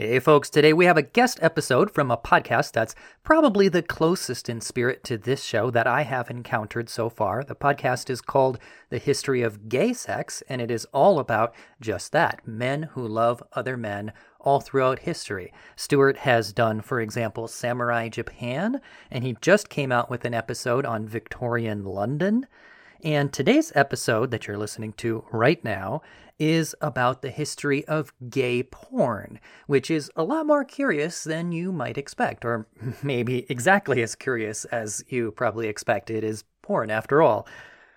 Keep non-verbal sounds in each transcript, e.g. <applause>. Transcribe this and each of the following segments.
Hey, folks, today we have a guest episode from a podcast that's probably the closest in spirit to this show that I have encountered so far. The podcast is called The History of Gay Sex, and it is all about just that men who love other men all throughout history. Stuart has done, for example, Samurai Japan, and he just came out with an episode on Victorian London. And today's episode that you're listening to right now is about the history of gay porn, which is a lot more curious than you might expect, or <laughs> maybe exactly as curious as you probably expect. It is porn after all.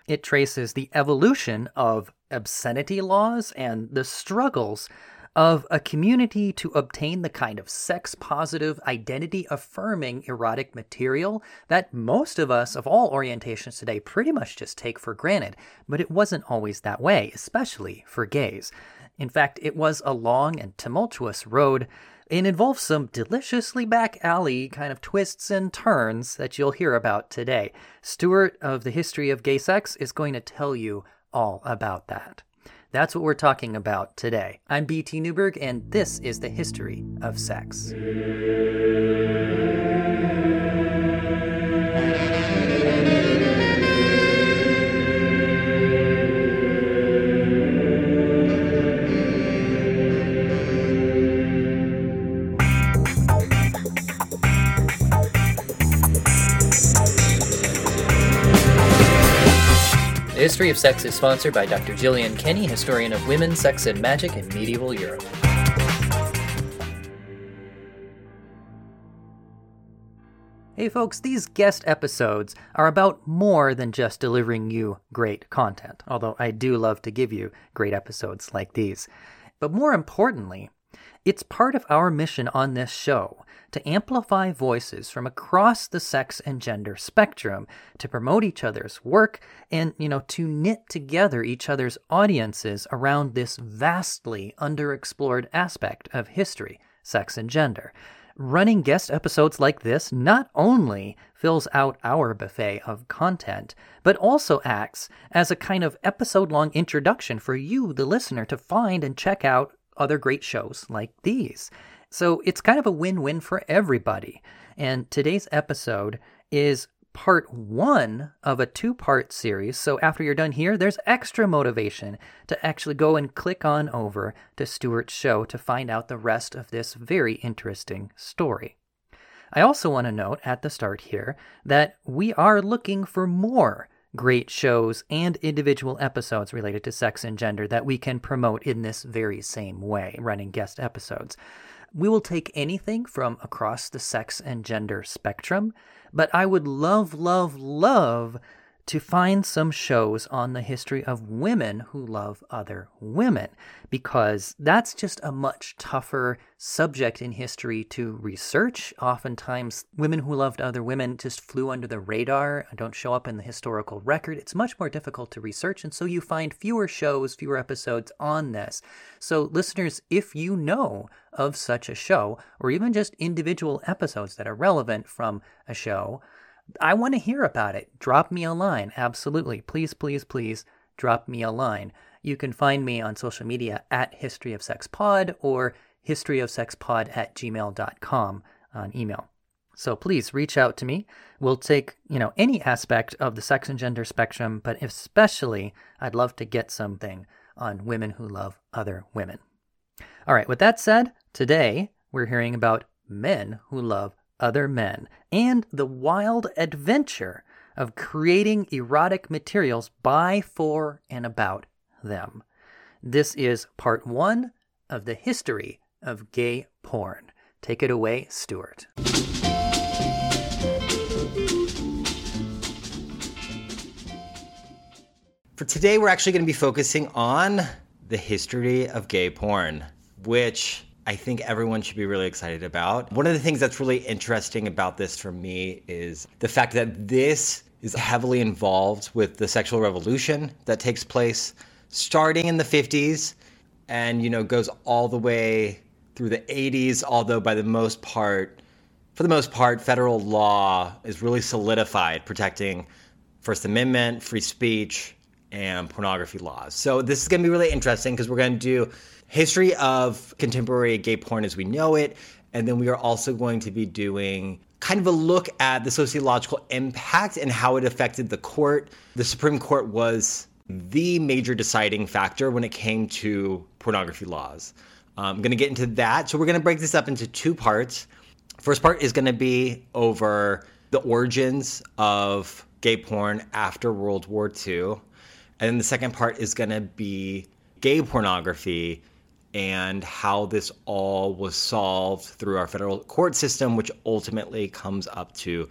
It traces the evolution of obscenity laws and the struggles of a community to obtain the kind of sex positive, identity affirming erotic material that most of us of all orientations today pretty much just take for granted. But it wasn't always that way, especially for gays. In fact, it was a long and tumultuous road and involves some deliciously back alley kind of twists and turns that you'll hear about today. Stuart of the History of Gay Sex is going to tell you all about that. That's what we're talking about today. I'm BT Newberg, and this is the history of sex. The History of Sex is sponsored by Dr. Jillian Kenny, historian of women, sex, and magic in medieval Europe. Hey folks, these guest episodes are about more than just delivering you great content, although I do love to give you great episodes like these. But more importantly, it's part of our mission on this show to amplify voices from across the sex and gender spectrum, to promote each other's work, and, you know, to knit together each other's audiences around this vastly underexplored aspect of history, sex and gender. Running guest episodes like this not only fills out our buffet of content, but also acts as a kind of episode long introduction for you, the listener, to find and check out other great shows like these. So it's kind of a win win for everybody. And today's episode is part one of a two part series. So after you're done here, there's extra motivation to actually go and click on over to Stuart's show to find out the rest of this very interesting story. I also want to note at the start here that we are looking for more great shows and individual episodes related to sex and gender that we can promote in this very same way, running guest episodes. We will take anything from across the sex and gender spectrum, but I would love, love, love to find some shows on the history of women who love other women, because that's just a much tougher subject in history to research. Oftentimes, women who loved other women just flew under the radar and don't show up in the historical record. It's much more difficult to research, and so you find fewer shows, fewer episodes on this. So, listeners, if you know of such a show, or even just individual episodes that are relevant from a show, I want to hear about it. Drop me a line. Absolutely. Please, please, please drop me a line. You can find me on social media at History of Sex Pod or historyofsexpod at gmail.com on email. So please reach out to me. We'll take, you know, any aspect of the sex and gender spectrum, but especially I'd love to get something on women who love other women. All right, with that said, today we're hearing about men who love other men, and the wild adventure of creating erotic materials by, for, and about them. This is part one of the history of gay porn. Take it away, Stuart. For today, we're actually going to be focusing on the history of gay porn, which I think everyone should be really excited about. One of the things that's really interesting about this for me is the fact that this is heavily involved with the sexual revolution that takes place starting in the 50s and you know goes all the way through the 80s although by the most part for the most part federal law is really solidified protecting first amendment free speech and pornography laws so this is going to be really interesting because we're going to do history of contemporary gay porn as we know it. And then we are also going to be doing kind of a look at the sociological impact and how it affected the court. The Supreme Court was the major deciding factor when it came to pornography laws. I'm going to get into that. So we're going to break this up into two parts. First part is going to be over the origins of gay porn after World War II. And then the second part is going to be gay pornography and how this all was solved through our federal court system, which ultimately comes up to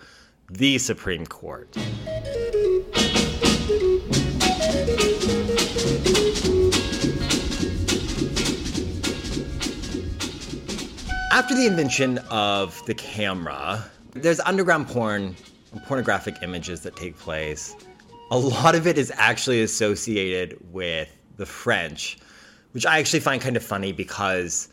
the Supreme Court. After the invention of the camera, there's underground porn, pornographic images that take place. A lot of it is actually associated with the French, which I actually find kind of funny because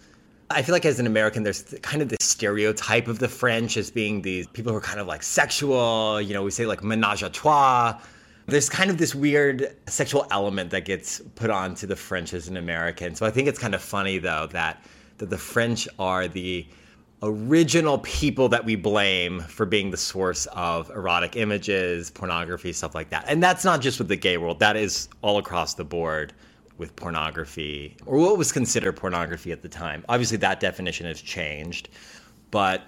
I feel like as an American, there's kind of this stereotype of the French as being these people who are kind of like sexual, you know, we say like menage a trois. There's kind of this weird sexual element that gets put onto the French as an American. So I think it's kind of funny though that that the French are the original people that we blame for being the source of erotic images, pornography, stuff like that. And that's not just with the gay world, that is all across the board with pornography, or what was considered pornography at the time. Obviously, that definition has changed, but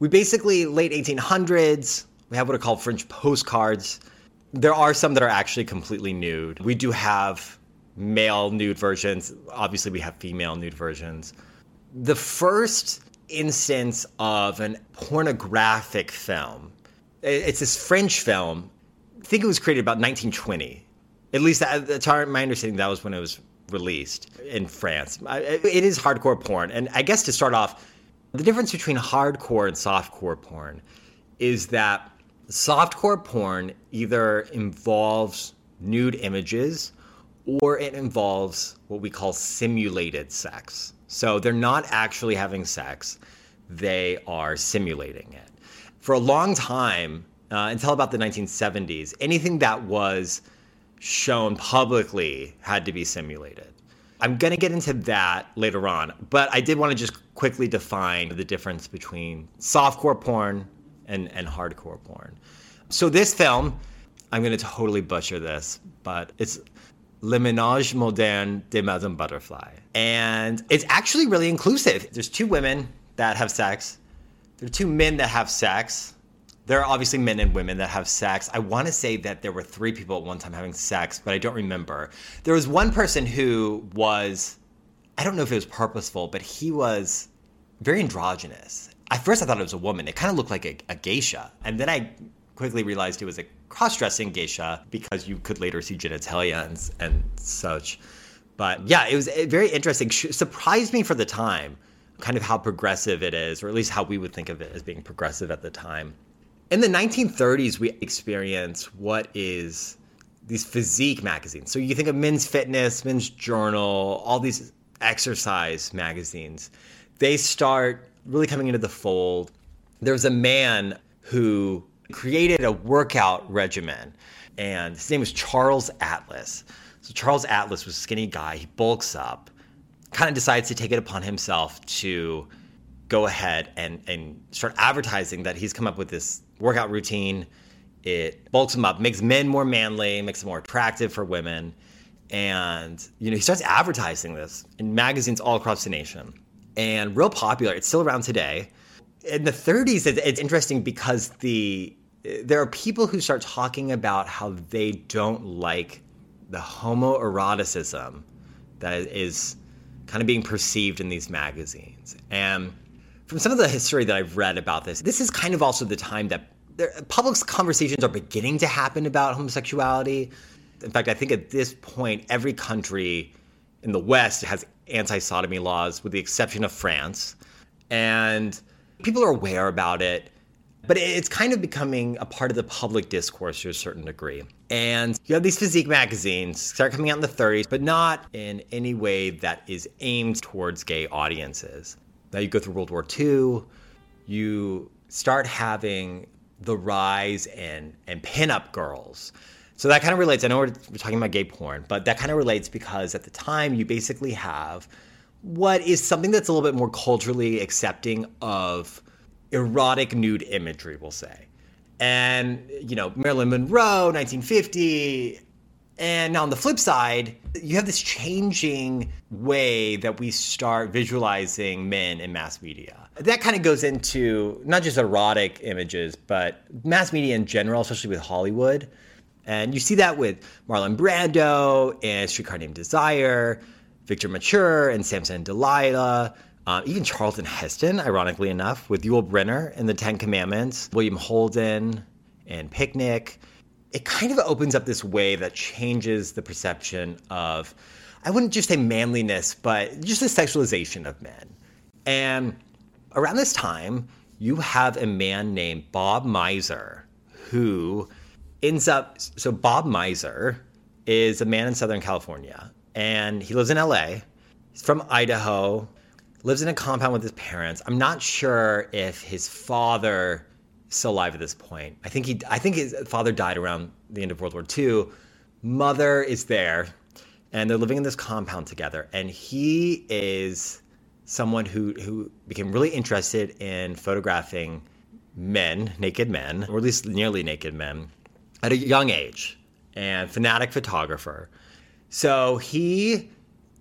we basically, late 1800s, we have what are called French postcards. There are some that are actually completely nude. We do have male nude versions. Obviously, we have female nude versions. The first instance of an pornographic film, it's this French film. I think it was created about 1920 at least that's my understanding. That was when it was released in France. It is hardcore porn, and I guess to start off, the difference between hardcore and softcore porn is that softcore porn either involves nude images or it involves what we call simulated sex. So they're not actually having sex, they are simulating it. For a long time, uh, until about the 1970s, anything that was shown publicly had to be simulated. I'm going to get into that later on, but I did want to just quickly define the difference between softcore porn and, and hardcore porn. So, this film, I'm going to totally butcher this, but it's Le Ménage Moderne de Madame Butterfly. And it's actually really inclusive. There's two women that have sex, there are two men that have sex, there are obviously men and women that have sex. I want to say that there were three people at one time having sex, but I don't remember. There was one person who was, I don't know if it was purposeful, but he was very androgynous. At first, I thought it was a woman. It kind of looked like a, a geisha. And then I quickly realized it was a cross dressing geisha because you could later see genitalia and, and such. But yeah, it was eh, very interesting. Surprised me for the time, kind of how progressive it is, or at least how we would think of it as being progressive at the time in the 1930s, we experience what is these physique magazines. So you think of Men's Fitness, Men's Journal, all these exercise magazines. They start really coming into the fold. There's a man who created a workout regimen, and his name was Charles Atlas. So Charles Atlas was a skinny guy. He bulks up, kind of decides to take it upon himself to go ahead and, and start advertising that he's come up with this workout routine. It bulks them up, makes men more manly, makes them more attractive for women. And, you know, he starts advertising this in magazines all across the nation and real popular. It's still around today. In the 30s, it's interesting because the there are people who start talking about how they don't like the homoeroticism that is kind of being perceived in these magazines. And from some of the history that I've read about this, this is kind of also the time that there, public conversations are beginning to happen about homosexuality. In fact, I think at this point, every country in the West has anti sodomy laws, with the exception of France. And people are aware about it, but it's kind of becoming a part of the public discourse to a certain degree. And you have these physique magazines start coming out in the 30s, but not in any way that is aimed towards gay audiences. Now you go through World War II, you start having the rise in and pinup girls. So that kind of relates. I know we're, we're talking about gay porn, but that kind of relates because at the time you basically have what is something that's a little bit more culturally accepting of erotic nude imagery, we'll say. And, you know, Marilyn Monroe, 1950. And now on the flip side, you have this changing way that we start visualizing men in mass media. That kind of goes into not just erotic images, but mass media in general, especially with Hollywood. And you see that with Marlon Brando and Streetcar Named Desire, Victor Mature and Samson and Delilah, uh, even Charlton Heston, ironically enough, with Yul Brynner in The Ten Commandments, William Holden and Picnic. It kind of opens up this way that changes the perception of, I wouldn't just say manliness, but just the sexualization of men. And around this time, you have a man named Bob Mizer who ends up. So, Bob Mizer is a man in Southern California and he lives in LA. He's from Idaho, lives in a compound with his parents. I'm not sure if his father still alive at this point. I think he I think his father died around the end of World War II. Mother is there and they're living in this compound together and he is someone who who became really interested in photographing men, naked men, or at least nearly naked men at a young age and fanatic photographer. So he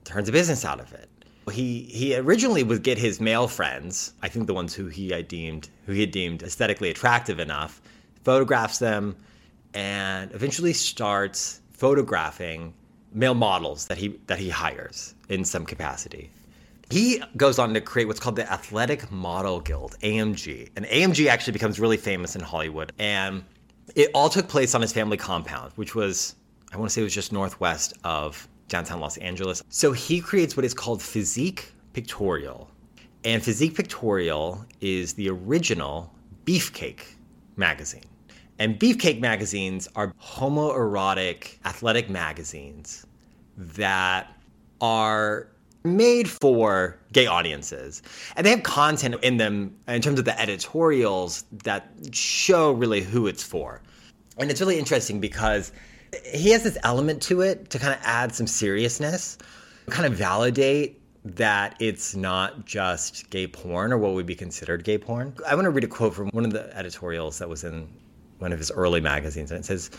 turns a business out of it. He he originally would get his male friends, I think the ones who he had deemed who he had deemed aesthetically attractive enough, photographs them, and eventually starts photographing male models that he that he hires in some capacity. He goes on to create what's called the Athletic Model Guild, AMG. And AMG actually becomes really famous in Hollywood. And it all took place on his family compound, which was I want to say it was just northwest of downtown Los Angeles. So he creates what is called Physique Pictorial. And Physique Pictorial is the original Beefcake magazine. And Beefcake magazines are homoerotic athletic magazines that are made for gay audiences. And they have content in them in terms of the editorials that show really who it's for. And it's really interesting because he has this element to it to kind of add some seriousness, kind of validate that it's not just gay porn or what would be considered gay porn. I want to read a quote from one of the editorials that was in one of his early magazines, and it says,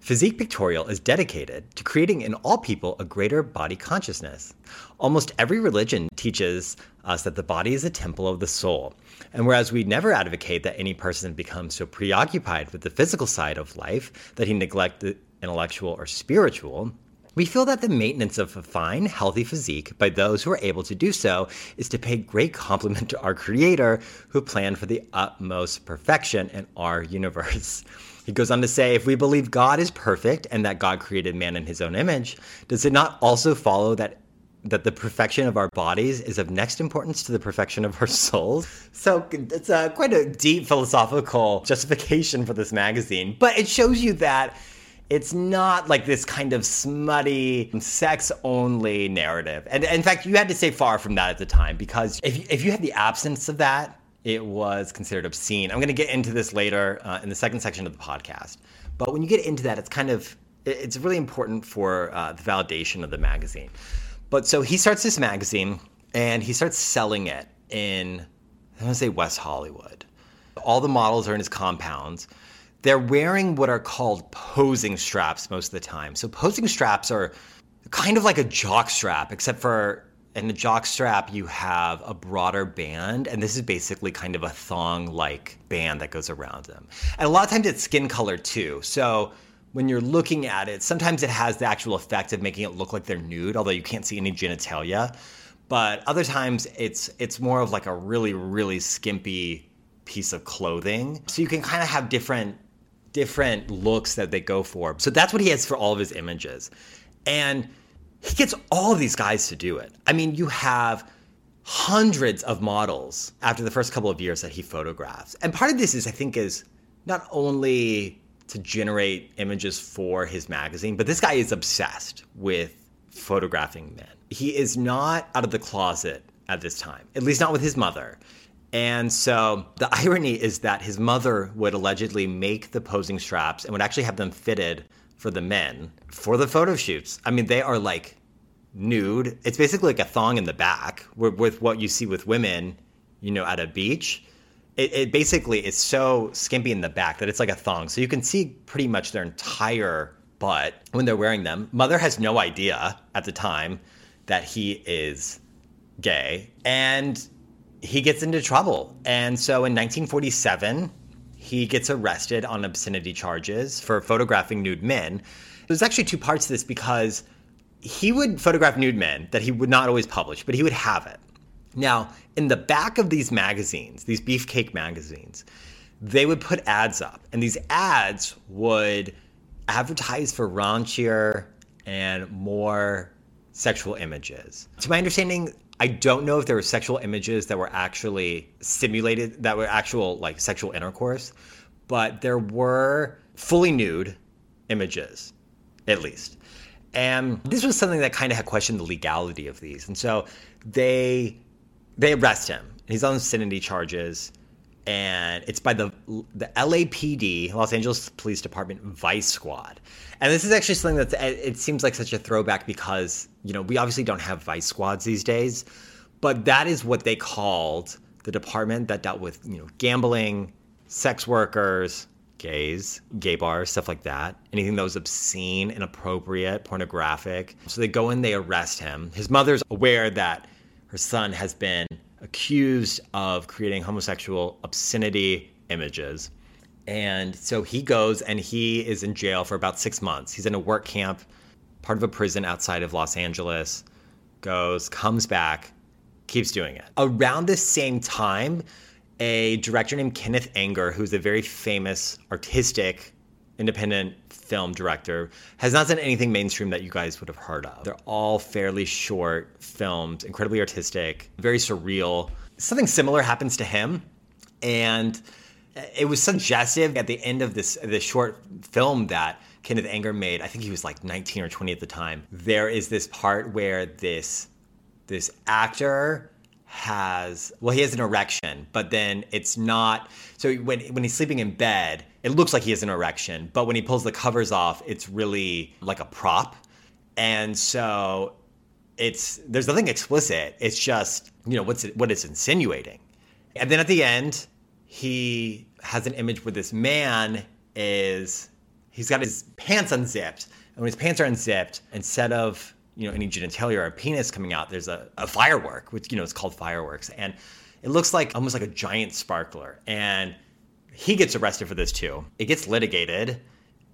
Physique Pictorial is dedicated to creating in all people a greater body consciousness. Almost every religion teaches us that the body is a temple of the soul. And whereas we never advocate that any person become so preoccupied with the physical side of life that he neglect the intellectual, or spiritual, we feel that the maintenance of a fine, healthy physique by those who are able to do so is to pay great <laughs> compliment to our Creator who planned for the utmost perfection in our universe. He goes on to say, if we believe God is perfect and that God created man in his own image, does it not also follow that that the perfection of our bodies is of next importance to the perfection of our <laughs> souls. So it's a, quite a deep philosophical justification for this magazine, but it shows you that it's not like this kind of smutty, sex only narrative. And in fact, you had to stay far from that at the time because if, if you had the absence of that, it was considered obscene. I'm going to get into this later uh, in the second section of the podcast. But when you get into that, it's kind of it's really important for uh, the validation of the magazine. But so he starts this magazine and he starts selling it in I want to say West Hollywood. All the models are in his compounds they're wearing what are called posing straps most of the time. So posing straps are kind of like a jock strap, except for in the jock strap you have a broader band, and this is basically kind of a thong-like band that goes around them. And a lot of times it's skin color too. So when you're looking at it, sometimes it has the actual effect of making it look like they're nude, although you can't see any genitalia. But other times it's it's more of like a really really skimpy piece of clothing. So you can kind of have different different looks that they go for. So that's what he has for all of his images. And he gets all of these guys to do it. I mean, you have hundreds of models after the first couple of years that he photographs. And part of this is, I think, is not only to generate images for his magazine, but this guy is obsessed with photographing men. He is not out of the closet at this time, at least not with his mother. And so the <laughs> irony is that his mother would allegedly make the posing straps and would actually have them fitted for the men for the photo shoots. I mean, they are like nude. It's basically like a thong in the back with, what you see with women, you know, at a beach. It, it basically is so skimpy in the back that it's like a thong. So you can see pretty much their entire butt when they're wearing them. Mother has no idea at the time that he is gay. And he gets into trouble. And so in 1947, he gets arrested on obscenity charges for photographing nude men. There's actually two parts to this because he would photograph nude men that he would not always publish, but he would have it. Now, in the back of these magazines, these beefcake magazines, they would put ads up, and these ads would advertise for raunchier and more sexual images. To my understanding, I don't know if there were sexual images that were actually simulated, that were actual like sexual intercourse, but there were fully nude images, at least. And this was something that kind of had questioned the legality of these. And so they they arrest him. He's on obscenity charges, and it's by the the LAPD, Los Angeles Police Department Vice Squad. And this is actually something that it seems like such a throwback because you know we obviously don't have vice squads these days, but that is what they called the department that dealt with you know gambling, sex workers, gays, gay bars, stuff like that. Anything that was obscene, inappropriate, pornographic. So they go in, they arrest him. His mother's aware that her son has been accused of creating homosexual obscenity images. And so he goes and he is in jail for about six months. He's in a work camp, part of a prison outside of Los Angeles, goes, comes back, keeps doing it. Around the same time, a director named Kenneth Anger, who's a very famous artistic independent film director, has not done anything mainstream that you guys would have heard of. They're all fairly short films, incredibly artistic, very surreal. Something similar happens to him. And it was suggestive at the end of this this short film that Kenneth Anger made. I think he was like 19 or 20 at the time. There is this part where this this actor has well he has an erection but then it's not so when when he's sleeping in bed it looks like he has an erection but when he pulls the covers off it's really like a prop and so it's there's nothing explicit it's just you know what's it, what it's insinuating and then at the end he has an image where this man is he's got his pants unzipped. And when his pants are unzipped instead of you know any genitalia or a penis coming out there's a, a firework which you know is called fireworks. And it looks like almost like a giant sparkler. And he gets arrested for this too. It gets litigated.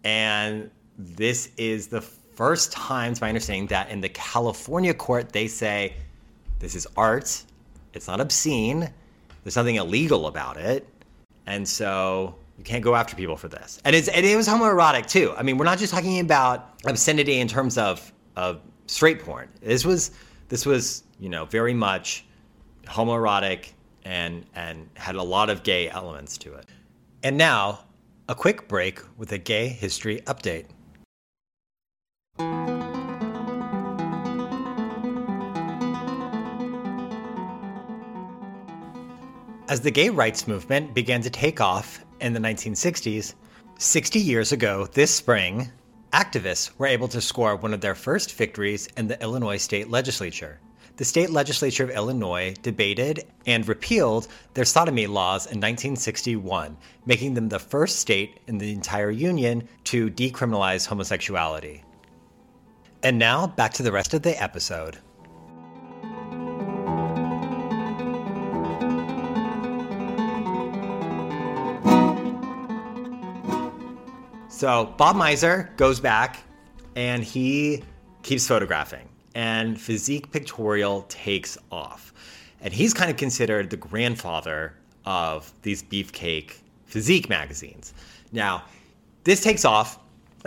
And this is the first time to my understanding that in the california court they say this is art. It's not obscene. There's nothing illegal about it. And so you can't go after people for this and it's and it was homoerotic too i mean we're not just talking about obscenity in terms of of straight porn. This was this was you know very much homoerotic and and had a lot of gay elements to it. And now a quick break with a gay history update. As the gay rights movement began to take off in the 1960s, 60 years ago this spring, Activists were able to score one of their first victories in the Illinois state legislature. The state legislature of Illinois debated and repealed their sodomy laws in 1961, making them the first state in the entire union to decriminalize homosexuality. And now, back to the rest of the episode. So Bob Mizer goes back and he keeps photographing, and Physique Pictorial takes off. And he's kind of considered the grandfather of these beefcake physique magazines. Now, this takes off,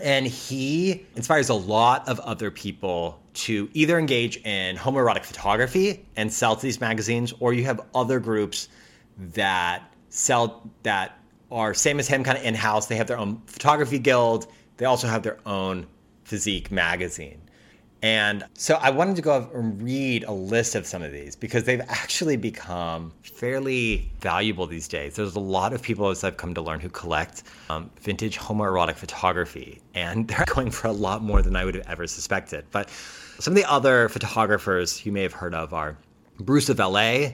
and he inspires a lot of other people to either engage in homoerotic photography and sell to these magazines, or you have other groups that sell that are same as him, kind of in house. They have their own photography guild. They also have their own physique magazine. And so I wanted to go and read a list of some of these because they've actually become fairly valuable these days. There's a lot of people, as I've come to learn, who collect um, vintage homoerotic photography, and <laughs> they're going for a lot more than I would have ever suspected. But Some of the other photographers you may have heard of are Bruce of LA,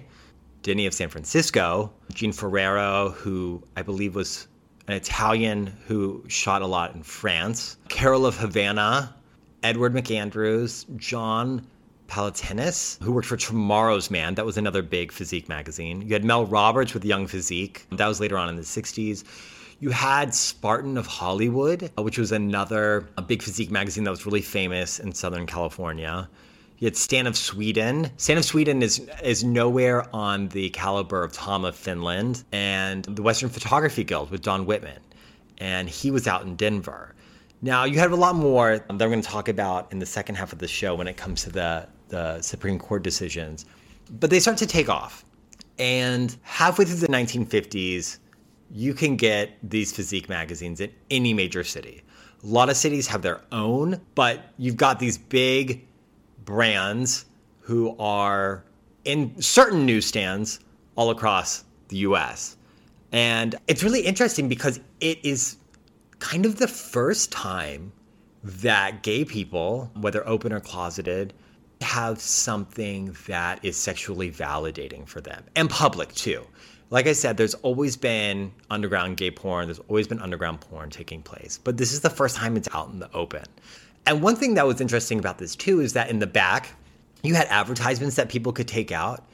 Denny of San Francisco, Gene Ferrero, who I believe was an Italian who shot a lot in France, Carol of Havana, Edward McAndrews, John Palatinis, who worked for Tomorrow's Man. That was another big physique magazine. You had Mel Roberts with Young Physique. That was later on in the 60s. You had Spartan of Hollywood, which was another big physique magazine that was really famous in Southern California. You had Stan of Sweden. Stan of Sweden is is nowhere on the caliber of Tom of Finland and the Western Photography Guild with Don Whitman. And he was out in Denver. Now you have a lot more that I'm going to talk about in the second half of the show when it comes to the the Supreme Court decisions. But they start to take off. And halfway through the 1950s, you can get these physique magazines in any major city. A lot of cities have their own, but you've got these big brands who are in certain newsstands all across the US. And it's really interesting because it is kind of the first time that gay people, whether open or closeted, have something that is sexually validating for them and public too like I said, there's always been underground gay porn, there's always been underground porn taking place, but this is the first time it's out in the open. And one thing that was interesting about this too is that in the back, you had advertisements that people could take out.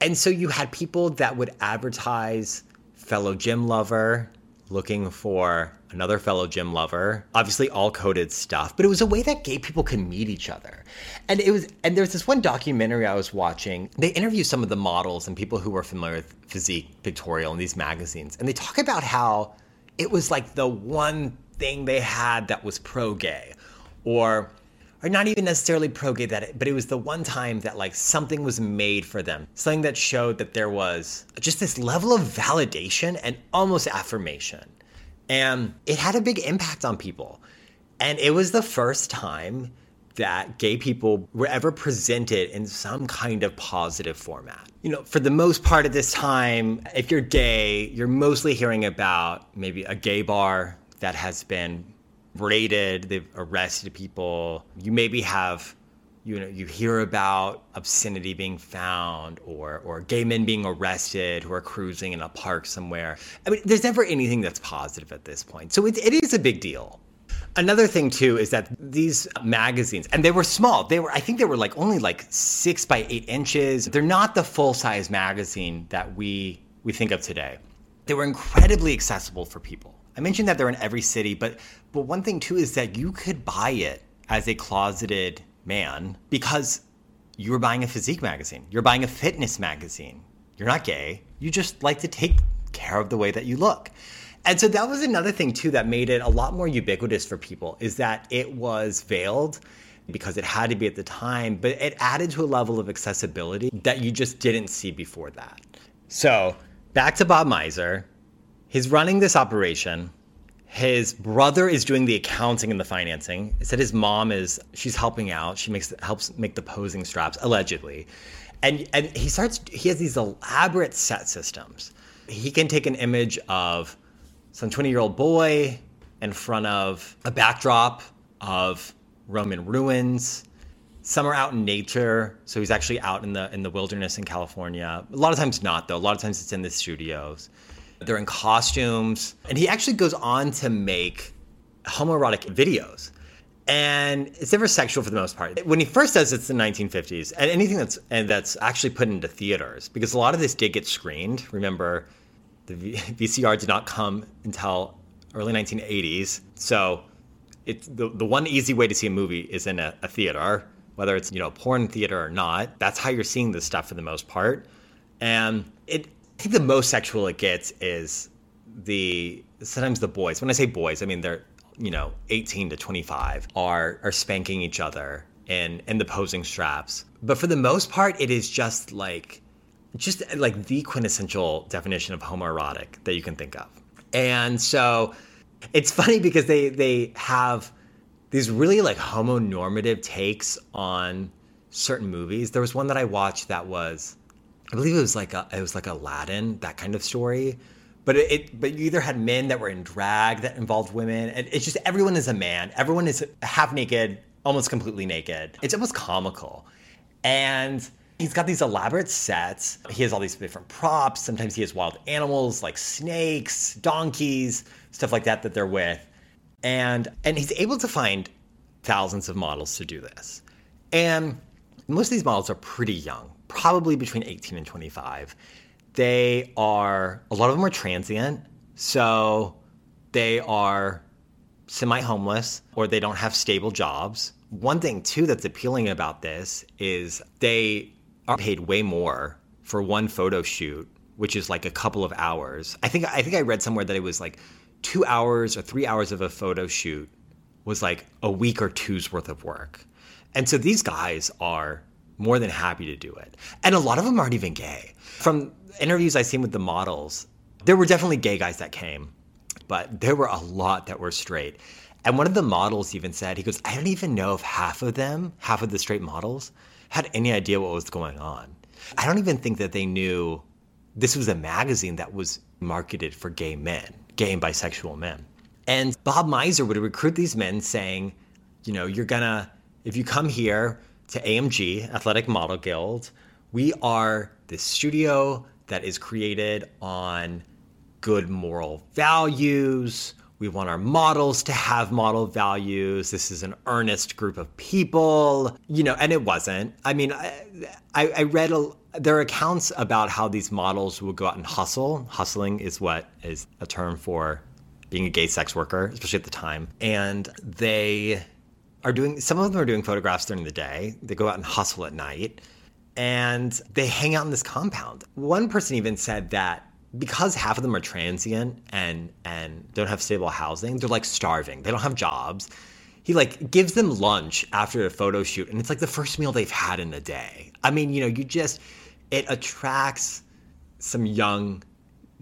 And so you had people that would advertise fellow gym lover, looking for another fellow gym lover. Obviously, all coded stuff, but it was a way that gay people could meet each other. And it was, and there's this one documentary I was watching. They interview some of the models and people who were familiar with physique pictorial in these magazines, and they talk about how it was like the one thing they had that was pro gay, or or not even necessarily pro gay that but it was the one time that like something was made for them. Something that showed that there was just this level of validation and almost affirmation. And it had a big impact on people. And it was the first time that gay people were ever presented in some kind of positive format. You know, for the most part of this time, if you're gay, you're mostly hearing about maybe a gay bar that has been raided, they've arrested people. You maybe have you know you hear about obscenity being found or or gay men being arrested who are cruising in a park somewhere. I mean, there's never anything that's positive at this point. So it, it is a big deal. Another thing too is that these magazines, and they were small. They were, I think, they were like only like six by eight inches. They're not the full size magazine that we we think of today. They were incredibly accessible for people. I mentioned that they're in every city, but but one thing too is that you could buy it as a closeted man because you were buying a physique magazine. You're buying a fitness magazine. You're not gay. You just like to take care of the way that you look. And so that was another thing too that made it a lot more ubiquitous for people is that it was veiled because it had to be at the time, but it added to a level of accessibility that you just didn't see before that. So back to Bob Mizer. He's running this operation. His brother is doing the accounting and the financing. It said his mom is she's helping out. She makes helps make the posing straps allegedly, and and he starts. He has these elaborate set systems. He can take an image of some 20 year old boy in front of a backdrop of Roman ruins. Some are out in nature, so he's actually out in the in the wilderness in California. A lot of times not though. A lot of times it's in the studios. They're in costumes, and he actually goes on to make homoerotic videos. And it's never sexual for the most part. When he first does it's the 1950s, and anything that's and that's actually put into theaters because a lot of this did get screened. Remember, the VCR <laughs> did not come until early 1980s. So it's the, the one easy way to see a movie is in a, a theater, whether it's, you know, a porn theater or not. That's how you're seeing this stuff for the most part. And it, I think the most sexual it gets is the sometimes the boys. When I say boys, I mean they're you know 18 to 25 are are spanking each other in in the posing straps. But for the most part, it is just like just like the quintessential definition of homoerotic that you can think of. And so it's funny because they they have these really like homonormative takes on certain movies. There was one that I watched that was I believe it was like a, it was like Aladdin, that kind of story. But it, it, but you either had men that were in drag that involved women, and it's just everyone is a man. Everyone is half naked almost completely naked. It's almost comical. And he's got these elaborate sets. He has all these different props. Sometimes he has wild animals like snakes, donkeys, stuff like that that they're with. And and he's able to find thousands of models to do this. And most of these models are pretty young, probably between 18 and 25. They are a lot of them are transient, so they are semi homeless or they don't have stable jobs. One thing, too, that's appealing about this is they are paid way more for one photo shoot, which is like a couple of hours. I think I think I read somewhere that it was like two hours or three hours of a photo shoot was like a week or two's worth of work. And so these guys are more than happy to do it. And a lot of them aren't even gay. From interviews I've seen with the models, there were definitely gay guys that came but there were a lot that were straight. And one of the models even said, he goes, I don't even know if half of them, half of the straight models, had any idea what was going on. I don't even think that they knew this was a magazine that was marketed for gay men, gay and bisexual men. And Bob Mizer would recruit these men saying, you know, you're gonna, if you come here to AMG, Athletic Model Guild, we are the studio that is created on good moral values. We want our models to have model values. This is an earnest group of people, you know, and it wasn't. I mean, I, I read a, there are accounts about how these models would go out and hustle. Hustling is what is a term for being a gay sex worker, especially at the time. And they are doing, some of them are doing photographs during the day. They go out and hustle at night and they hang out in this compound. One person even said that because half of them are transient and and don't have stable housing, they're like starving. They don't have jobs. He like gives them lunch after a photo shoot, and it's like the first meal they've had in a day. I mean, you know, you just it attracts some young,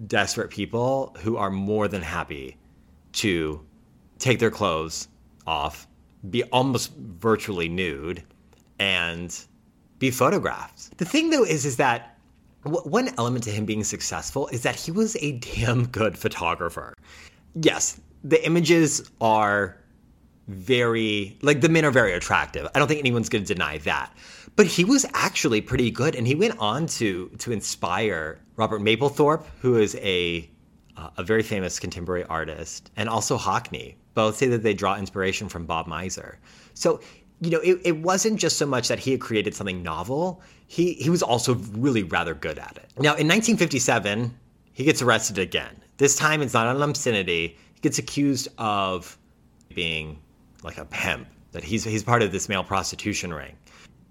desperate people who are more than happy to take their clothes off, be almost virtually nude, and be photographed. The thing though is is that one element to him being successful is that he was a damn good photographer. Yes, the images are very like the men are very attractive. I don't think anyone's going to deny that. But he was actually pretty good and he went on to to inspire Robert Mapplethorpe, who is a a very famous contemporary artist, and also Hockney. Both say that they draw inspiration from Bob Mizer. So you know, it, it wasn't just so much that he had created something novel, he, he was also really rather good at it. Now, in 1957, he gets arrested again. This time it's not on obscenity. He gets accused of being like a pimp, that he's, he's part of this male prostitution ring,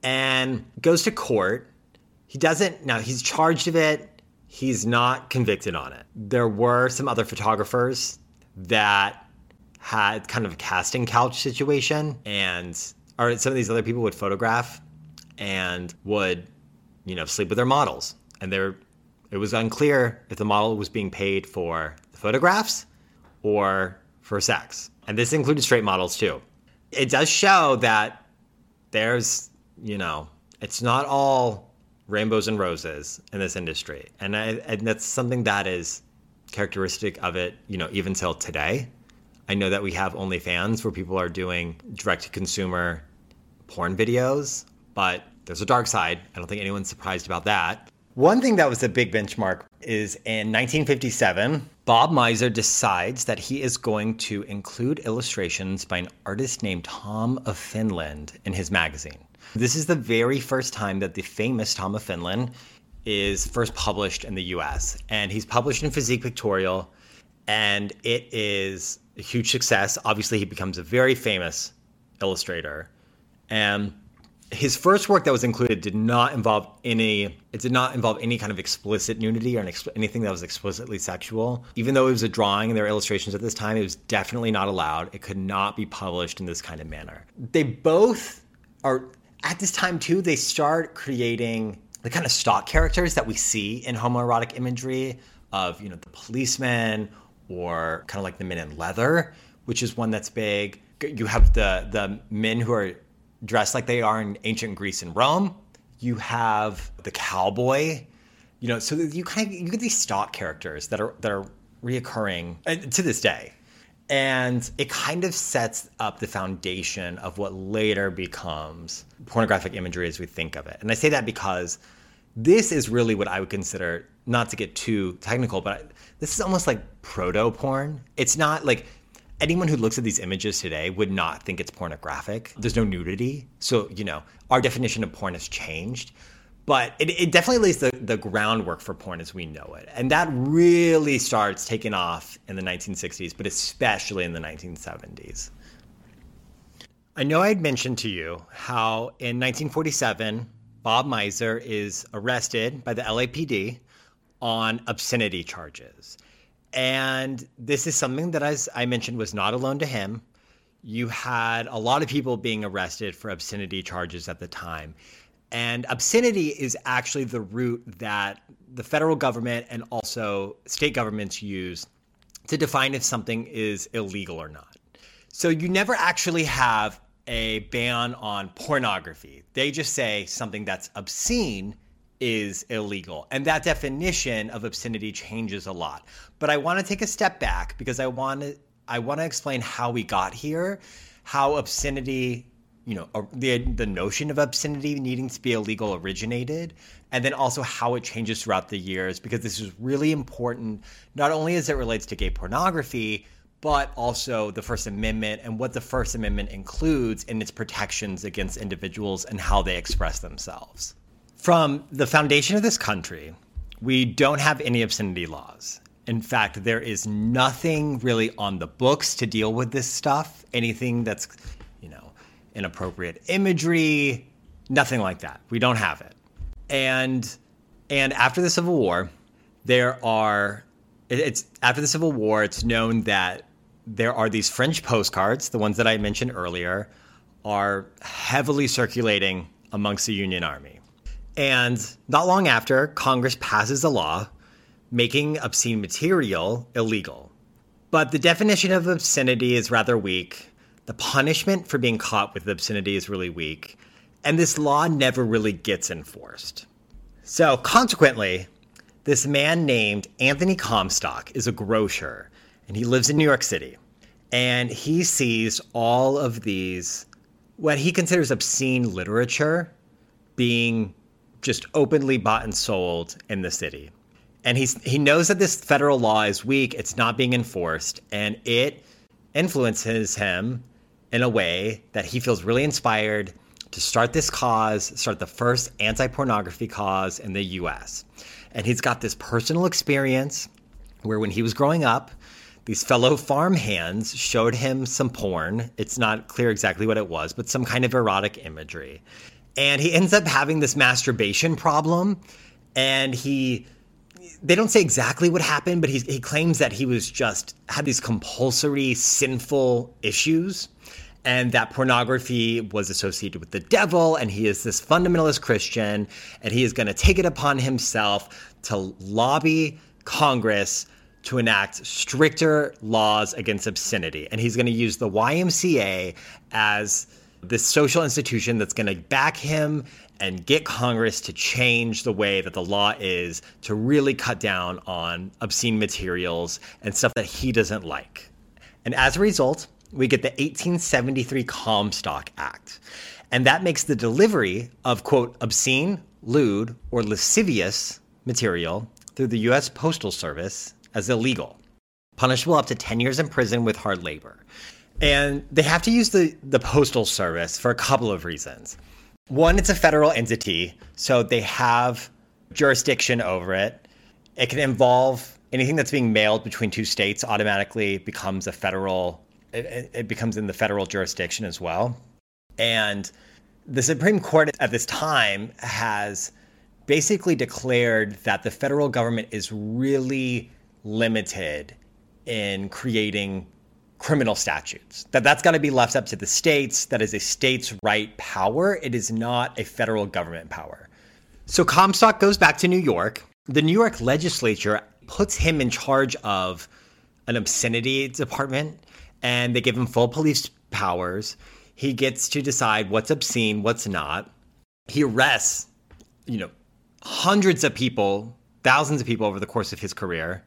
and goes to court. He doesn't, now he's charged of it. He's not convicted on it. There were some other photographers that had kind of a casting couch situation and or some of these other people would photograph and would, you know, sleep with their models. And there, it was unclear if the model was being paid for the photographs or for sex. And this included straight models too. It does show that there's, you know, it's not all rainbows and roses in this industry. And, I, and that's something that is characteristic of it, you know, even till today. I know that we have OnlyFans where people are doing direct to consumer porn videos, but there's a dark side. I don't think anyone's surprised about that. One thing that was a big benchmark is in 1957, Bob Mizer decides that he is going to include illustrations by an artist named Tom of Finland in his magazine. This is the very first time that the famous Tom of Finland is first published in the US. And he's published in Physique Pictorial, and it is a huge success. Obviously, he becomes a very famous illustrator. And his first work that was included did not involve any it did not involve any kind of explicit nudity or anything that was explicitly sexual even though it was a drawing and there were illustrations at this time it was definitely not allowed it could not be published in this kind of manner they both are at this time too they start creating the kind of stock characters that we see in homoerotic imagery of you know the policeman or kind of like the men in leather which is one that's big you have the the men who are dressed like they are in ancient Greece and Rome. You have the cowboy, you know, so you kind of you get these stock characters that are that are reoccurring to this day. And it kind of sets up the foundation of what later becomes pornographic imagery as we think of it. And I say that because this is really what I would consider, not to get too technical, but this is almost like proto porn. It's not like anyone who looks at these images today would not think it's pornographic. There's no nudity. So, you know, our definition of porn has changed but it, it definitely lays the, the groundwork for porn as we know it. And that really starts taking off in the 1960s, but especially in the 1970s. I know I had mentioned to you how in 1947, Bob Mizer is arrested by the LAPD on obscenity charges. And this is something that, as I mentioned, was not alone to him. You had a lot of people being arrested for obscenity charges at the time. And obscenity is actually the root that the federal government and also state governments use to define if something is illegal or not. So you never actually have a ban on pornography. They just say something that's obscene is illegal. And that definition of obscenity changes a lot. But I want to take a step back because I want to I want to explain how we got here, how obscenity you know the the notion of obscenity needing to be illegal originated and then also how it changes throughout the years because this is really important not only as it relates to gay pornography but also the first amendment and what the first amendment includes in its protections against individuals and how they express themselves from the foundation of this country we don't have any obscenity laws in fact, there is nothing really on the books to deal with this stuff. Anything that's inappropriate imagery, nothing like that. We don't have it. And and after the Civil War, there are it's after the Civil War, it's known that there are these French postcards, the ones that I mentioned earlier, are heavily circulating amongst the Union Army. And not long after, Congress passes a law making obscene material illegal. But the definition of obscenity is rather weak, the punishment for being caught with obscenity is really weak, and this law never really gets enforced. So, consequently, this man named Anthony Comstock is a grocer, and he lives in New York City. And he sees all of these, what he considers obscene literature, being just openly bought and sold in the city. And he's, he knows that this federal law is weak, it's not being enforced, and it influences him in a way that he feels really inspired to start this cause, start the first anti pornography cause in the US. And he's got this personal experience where when he was growing up, these fellow farm hands showed him some porn. It's not clear exactly what it was, but some kind of erotic imagery. And he ends up having this masturbation problem. And he, they don't say exactly what happened, but he, he claims that he was just had these compulsory, sinful issues and that pornography was associated with the devil, and he is this fundamentalist Christian, and he is going to take it upon himself to lobby Congress to enact stricter laws against obscenity. And he's going to use the YMCA as this social institution that's going to back him and get Congress to change the way that the law is to really cut down on obscene materials and stuff that he doesn't like. And as a result, we get the 1873 Comstock Act. And that makes the delivery of, quote, obscene, lewd, or lascivious material through the U.S. Postal Service as illegal, punishable up to 10 years in prison with hard labor. And they have to use the, the Postal Service for a couple of reasons. One, it's a federal entity, so they have jurisdiction over it. It can involve anything that's being mailed between two states automatically becomes a federal it, it becomes in the federal jurisdiction as well. And the Supreme Court at this time has basically declared that the federal government is really limited in creating criminal statutes. That that's got to be left up to the states. That is a states' right power. It is not a federal government power. So Comstock goes back to New York. The New York legislature puts him in charge of an obscenity department and they give him full police powers. He gets to decide what's obscene, what's not. He arrests, you know, hundreds of people, thousands of people over the course of his career,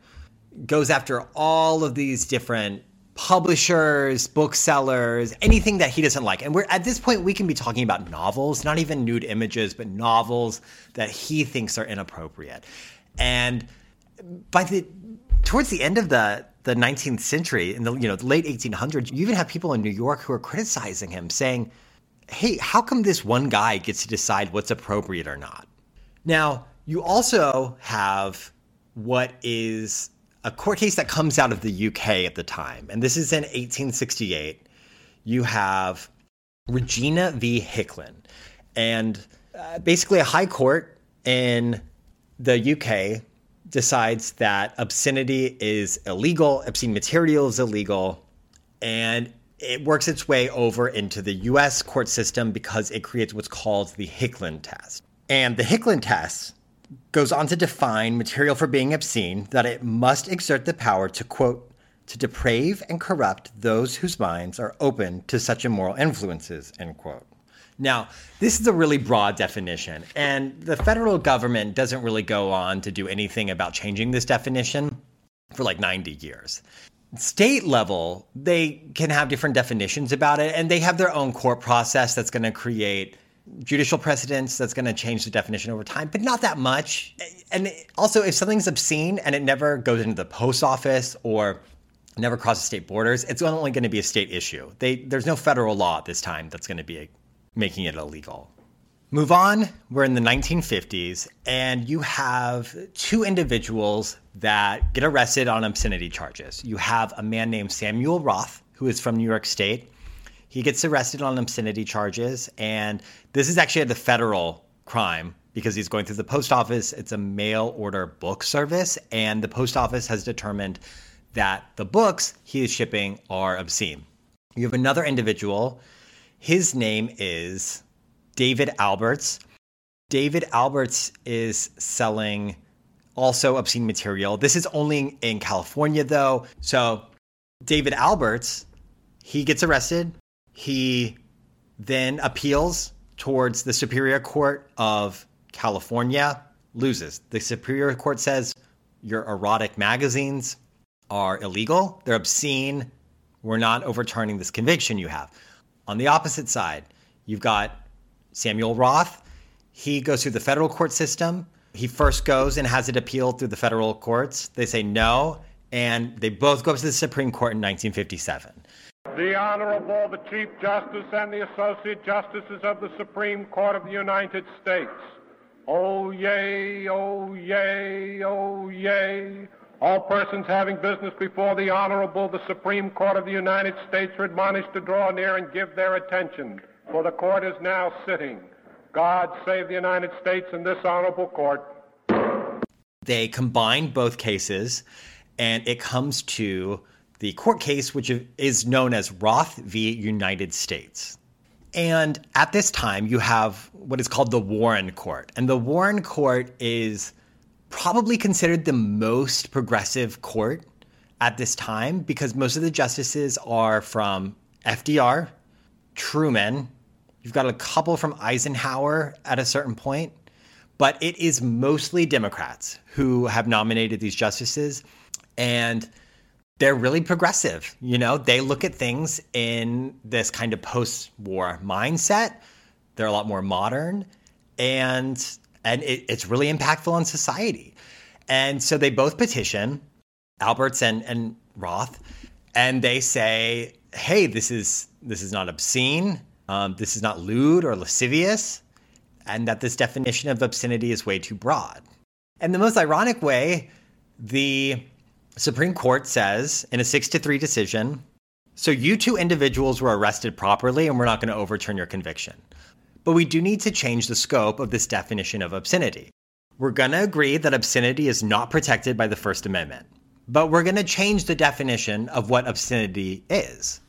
goes after all of these different publishers, booksellers, anything that he doesn't like. And we're at this point we can be talking about novels, not even nude images, but novels that he thinks are inappropriate. And by the towards the end of the the 19th century in the you know the late 1800s, you even have people in New York who are criticizing him saying, "Hey, how come this one guy gets to decide what's appropriate or not?" Now, you also have what is a court case that comes out of the UK at the time, and this is in 1868. You have Regina v. Hicklin, and uh, basically a high court in the UK decides that obscenity is illegal, obscene material is illegal, and it works its way over into the US court system because it creates what's called the Hicklin test. And the Hicklin test goes on to define material for being obscene that it must exert the power to quote to deprave and corrupt those whose minds are open to such immoral influences end quote. Now this is a really broad definition and the federal government doesn't really go on to do anything about changing this definition for like 90 years. State level they can have different definitions about it and they have their own court process that's going to create judicial precedents that's going to change the definition over time, but not that much. And also, if something's obscene and it never goes into the post office or never crosses state borders, it's only going to be a state issue. They, there's no federal law at this time that's going to be making it illegal. Move on, we're in the 1950s, and you have two individuals that get arrested on obscenity charges. You have a man named Samuel Roth, who is from New York State, he gets arrested on obscenity charges, and this is actually the federal crime because he's going through the post office. It's a mail order book service, and the post office has determined that the books he is shipping are obscene. You have another individual. His name is David Alberts. David Alberts is selling also obscene material. This is only in California, though. So, David Alberts, he gets arrested he then appeals towards the Superior Court of California, loses. The Superior Court says your erotic magazines are illegal, they're obscene. We're not overturning this conviction you have. On the opposite side, you've got Samuel Roth. He goes through the federal court system. He first goes and has it appealed through the federal courts. They say no, and they both go up to the Supreme Court in 1957. The Honorable, the Chief Justice and the Associate Justices of the Supreme Court of the United States. Oh, yay, oh, yay, oh, yay. All persons having business before the Honorable, the Supreme Court of the United States are admonished to draw near and give their attention, for the court is now sitting. God save the United States and this honorable court. They combine both cases, and it comes to the court case, which is known as Roth v. United States. And at this time, you have what is called the Warren Court. And the Warren Court is probably considered the most progressive court at this time because most of the justices are from FDR, Truman. You've got a couple from Eisenhower at a certain point, but it is mostly Democrats who have nominated these justices. And they're really progressive. You know, they look at things in this kind of post-war mindset. They're a lot more modern, and and it, it's really impactful on society. And so they both petition Alberts and and Roth, and they say, "Hey, this is this is not obscene. Um, this is not lewd or lascivious, and that this definition of obscenity is way too broad." And the most ironic way, the Supreme Court says in a 6 to 3 decision, so you two individuals were arrested properly and we're not going to overturn your conviction. But we do need to change the scope of this definition of obscenity. We're going to agree that obscenity is not protected by the First Amendment, but we're going to change the definition of what obscenity is.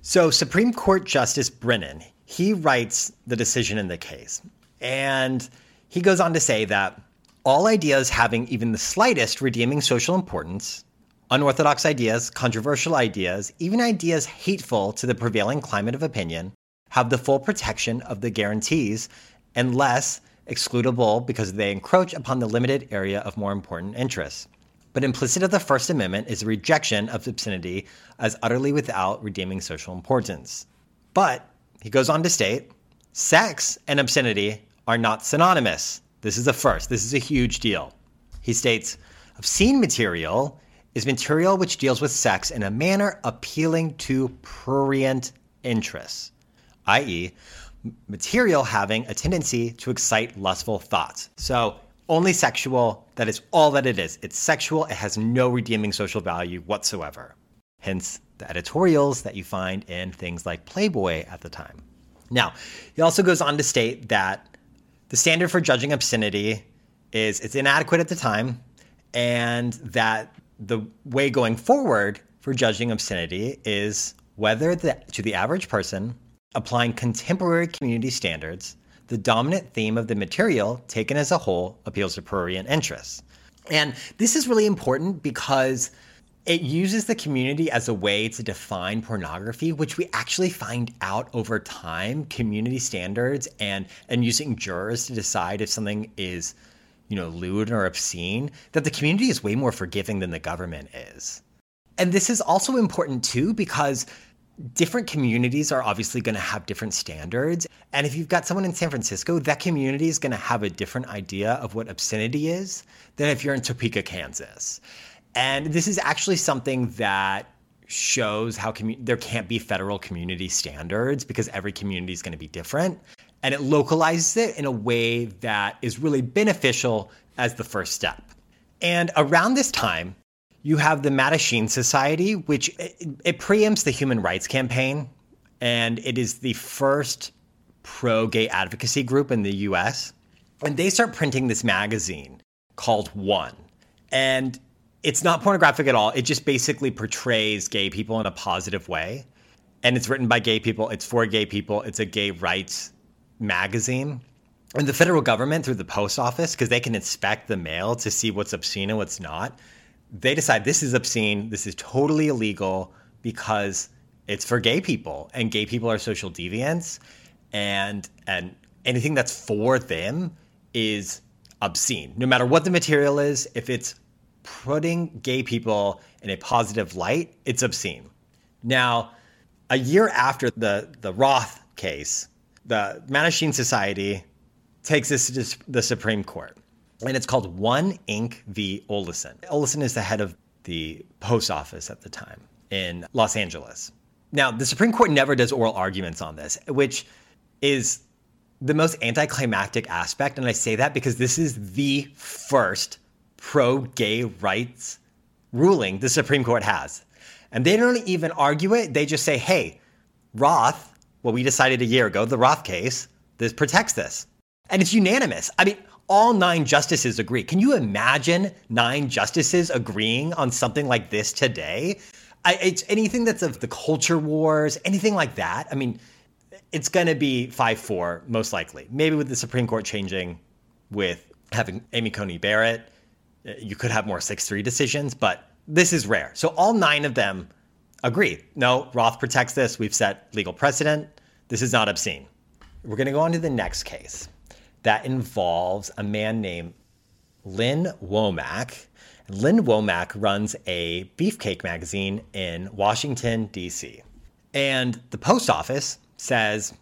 So Supreme Court Justice Brennan, he writes the decision in the case. And he goes on to say that all ideas having even the slightest redeeming social importance, unorthodox ideas, controversial ideas, even ideas hateful to the prevailing climate of opinion, have the full protection of the guarantees unless excludable because they encroach upon the limited area of more important interests. But implicit of the First Amendment is a rejection of obscenity as utterly without redeeming social importance. But he goes on to state sex and obscenity are not synonymous. This is a first. This is a huge deal. He states obscene material is material which deals with sex in a manner appealing to prurient interests, i.e., material having a tendency to excite lustful thoughts. So, only sexual, that is all that it is. It's sexual, it has no redeeming social value whatsoever. Hence, the editorials that you find in things like Playboy at the time. Now, he also goes on to state that the standard for judging obscenity is it's inadequate at the time, and that the way going forward for judging obscenity is whether the, to the average person applying contemporary community standards, the dominant theme of the material taken as a whole appeals to prurient interests. And this is really important because it uses the community as a way to define pornography, which we actually find out over time, community standards and and using jurors to decide if something is, you know, lewd or obscene, that the community is way more forgiving than the government is. And this is also important too because different communities are obviously going to have different standards. And if you've got someone in San Francisco, that community is going to have a different idea of what obscenity is than if you're in Topeka, Kansas. And this is actually something that shows how commu- there can't be federal community standards because every community is going to be different. And it localizes it in a way that is really beneficial as the first step. And around this time, you have the Mattachine Society, which it, it preempts the Human Rights Campaign, and it is the first pro gay advocacy group in the US. And they start printing this magazine called One. And it's not pornographic at all. It just basically portrays gay people in a positive way. And it's written by gay people, it's for gay people, it's a gay rights magazine. And the federal government, through the post office, because they can inspect the mail to see what's obscene and what's not, they decide this is obscene, this is totally illegal because it's for gay people and gay people are social deviants and and anything that's for them is obscene. No matter what the material is, if it's putting gay people in a positive light, it's obscene. Now, a year after the, the Roth case, the Mattachine Society takes this to the Supreme Court, and it's called One Inc. v. Olesen. Olesen is the head of the post office at the time in Los Angeles. Now, the Supreme Court never does oral arguments on this, which is the most anticlimactic aspect. And I say that because this is the first pro gay rights ruling the Supreme Court has. And they don't even argue it. They just say, hey, Roth, what we decided a year ago, the Roth case, this protects this. And it's unanimous. I mean, all nine justices agree. Can you imagine nine justices agreeing on something like this today? I, it's anything that's of the culture wars, anything like that. I mean, it's going to be 5 4, most likely. Maybe with the Supreme Court changing with having Amy Coney Barrett Uh, you could have more 6 3 decisions, but this is rare. So all nine of them agree. No, Roth protects this. We've set legal precedent. This is not obscene. We're going to go on to the next case that involves a man named Lynn Womack. Lynn Womack runs a beefcake magazine in Washington, D.C. And the post office says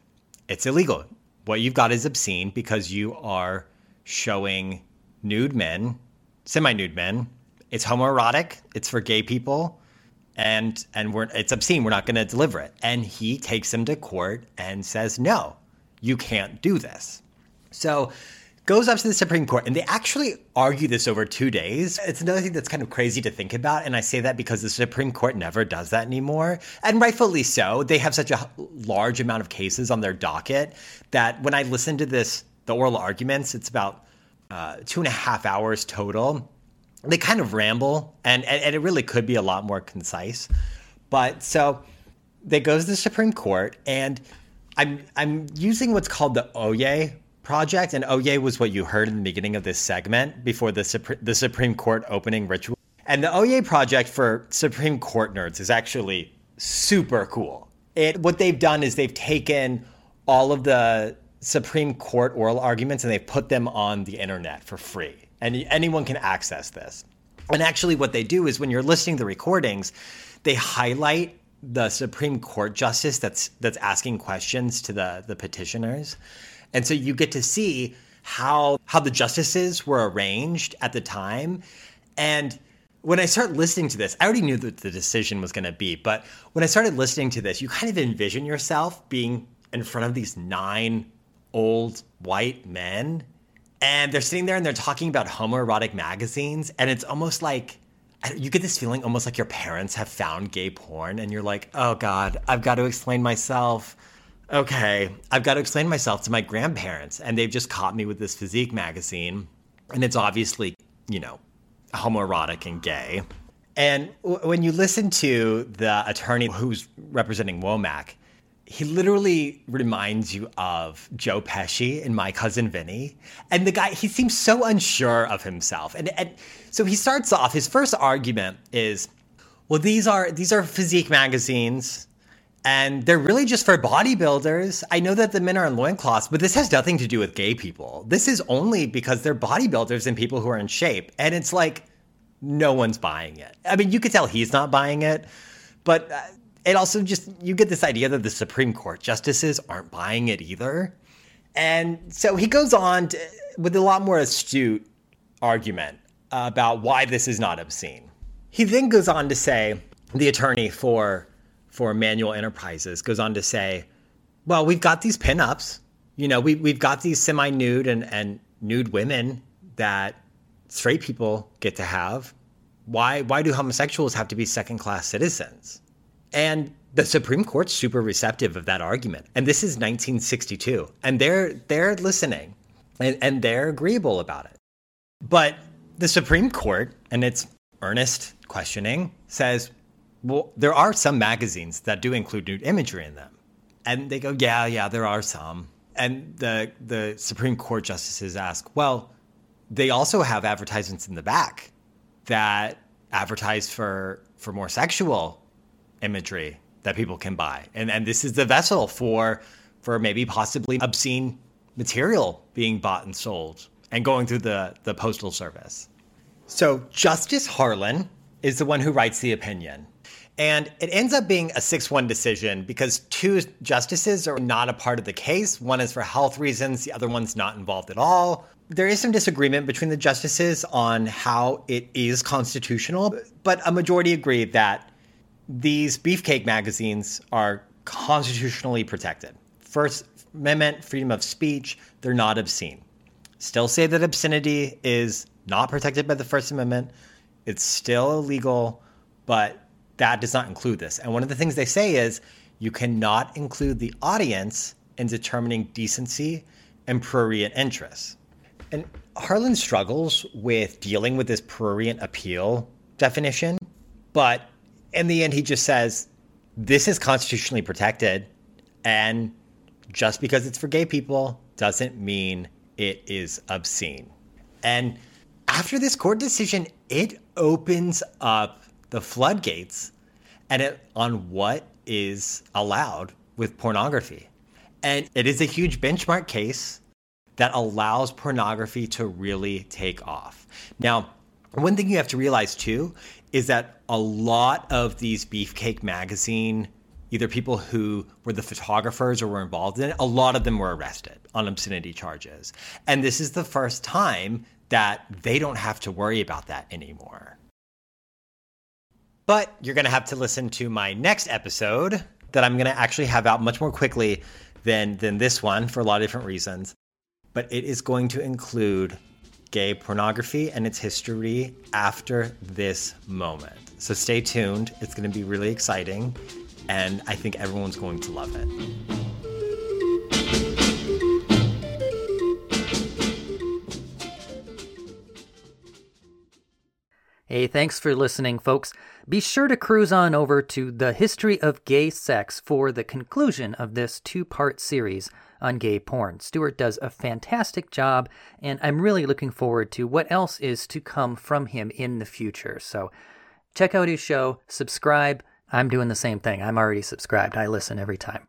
it's illegal. What you've got is obscene because you are showing nude men semi-nude men. It's homoerotic. It's for gay people, and and we're it's obscene. We're not going to deliver it. And he takes him to court and says, "No, you can't do this." So goes up to the Supreme Court, and they actually argue this over two days. It's another thing that's kind of crazy to think about, and I say that because the Supreme Court never does that anymore, and rightfully so. They have such a large amount of cases on their docket that when I listen to this, the oral arguments, it's about uh, two and a half hours total. They kind of ramble, and, and, and it really could be a lot more concise. But so they go to the Supreme Court, and I'm I'm using what's called the Oyez project, and Oyez was what you heard in the beginning of this segment before the Supre- the Supreme Court opening ritual. And the Oyez project for Supreme Court nerds is actually super cool. It what they've done is they've taken all of the Supreme Court oral arguments and they've put them on the internet for free. And anyone can access this. And actually, what they do is when you're listening to the recordings, they highlight the Supreme Court justice that's that's asking questions to the the petitioners, and so you get to see how how the justices were arranged at the time, and when I start listening to this, I already knew that the decision was going to be, but when I started listening to this, you kind of envision yourself being in front of these nine old white men, and they're sitting there and they're talking about homoerotic magazines, and it's almost like you get this feeling almost like your parents have found gay porn, and you're like, oh God, I've got to explain myself. Okay, I've got to explain myself to my grandparents, and they've just caught me with this physique magazine, and it's obviously, you know, homoerotic and gay. And w- when you listen to the attorney who's representing Womack, he literally reminds you of Joe Pesci in My Cousin Vinny. And the guy, he seems so unsure of himself. And, and so he starts off, his first argument is, well, these are these are physique magazines and they're really just for bodybuilders. I know that the men are in loincloths, but this has nothing to do with gay people. This is only because they're bodybuilders and people who are in shape. And it's like, no one's buying it. I mean, you could tell he's not buying it, but uh, it also just, you get this idea that the Supreme Court justices aren't buying it either. And so he goes on to, with a lot more astute argument about why this is not obscene. He then goes on to say, the attorney for for Manual Enterprises goes on to say, well, we've got these pinups. You know, we, we've got these semi nude and, and nude women that straight people get to have. Why, why do homosexuals have to be second class citizens? And the Supreme Court's super receptive of that argument. And this is 1962. And they're, they're listening and, and they're agreeable about it. But the Supreme Court, and its earnest questioning, says, well, there are some magazines that do include nude imagery in them. And they go, yeah, yeah, there are some. And the the Supreme Court justices ask, well, they also have advertisements in the back that advertise for for more sexual imagery that people can buy. And and this is the vessel for for maybe possibly obscene material being bought and sold and going through the the postal service. So Justice Harlan is the one who writes the opinion. And it ends up being a 6 1 decision because two justices are not a part of the case. One is for health reasons, the other one's not involved at all. There is some disagreement between the justices on how it is constitutional, but a majority agree that these beefcake magazines are constitutionally protected. First Amendment, freedom of speech, they're not obscene. Still say that obscenity is not protected by the First Amendment. It's still illegal, but that does not include this. And one of the things they say is you cannot include the audience in determining decency and prurient interests. And Harlan struggles with dealing with this prurient appeal definition, but in the end, he just says this is constitutionally protected, and just because it's for gay people doesn't mean it is obscene. And after this court decision, it opens up the floodgates and it, on what is allowed with pornography. And it is a huge benchmark case that allows pornography to really take off. Now, one thing you have to realize too is that a lot of these Beefcake magazine, either people who were the photographers or were involved in it, a lot of them were arrested on obscenity charges. And this is the first time that they don't have to worry about that anymore. But you're going to have to listen to my next episode that I'm going to actually have out much more quickly than, than this one for a lot of different reasons. But it is going to include gay pornography and its history after this moment. So stay tuned. It's going to be really exciting. And I think everyone's going to love it. Hey, thanks for listening, folks. Be sure to cruise on over to The History of Gay Sex for the conclusion of this two part series on gay porn. Stuart does a fantastic job, and I'm really looking forward to what else is to come from him in the future. So check out his show, subscribe. I'm doing the same thing. I'm already subscribed, I listen every time.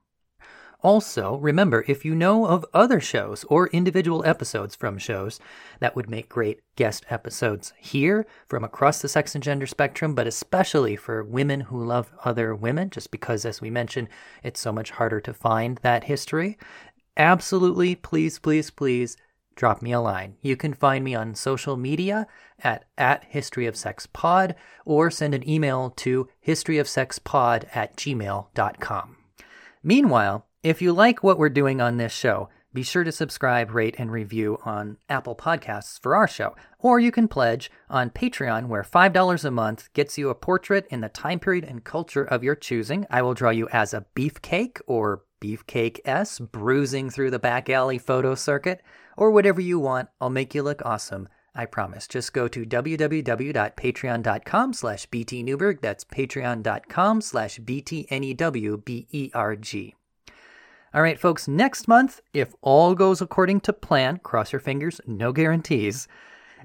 Also, remember if you know of other shows or individual episodes from shows that would make great guest episodes here from across the sex and gender spectrum, but especially for women who love other women, just because, as we mentioned, it's so much harder to find that history, absolutely, please, please, please drop me a line. You can find me on social media at, at historyofsexpod or send an email to historyofsexpod at gmail.com. Meanwhile, if you like what we're doing on this show, be sure to subscribe, rate, and review on Apple Podcasts for our show. Or you can pledge on Patreon, where $5 a month gets you a portrait in the time period and culture of your choosing. I will draw you as a beefcake or beefcake S bruising through the back alley photo circuit or whatever you want. I'll make you look awesome. I promise. Just go to www.patreon.com slash btnewberg. That's patreon.com slash btnewberg. All right, folks, next month, if all goes according to plan, cross your fingers, no guarantees,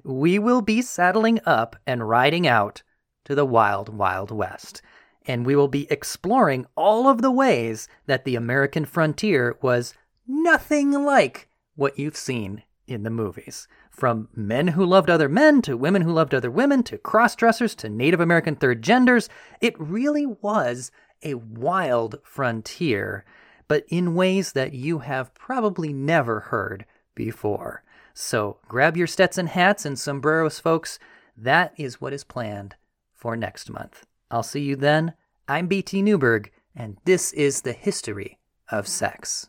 we will be saddling up and riding out to the wild, wild west. And we will be exploring all of the ways that the American frontier was nothing like what you've seen in the movies. From men who loved other men to women who loved other women to cross dressers to Native American third genders, it really was a wild frontier, but in ways that you have probably never heard before. So grab your Stetson hats and sombreros, folks. That is what is planned for next month. I'll see you then. I'm BT Newberg, and this is the history of sex.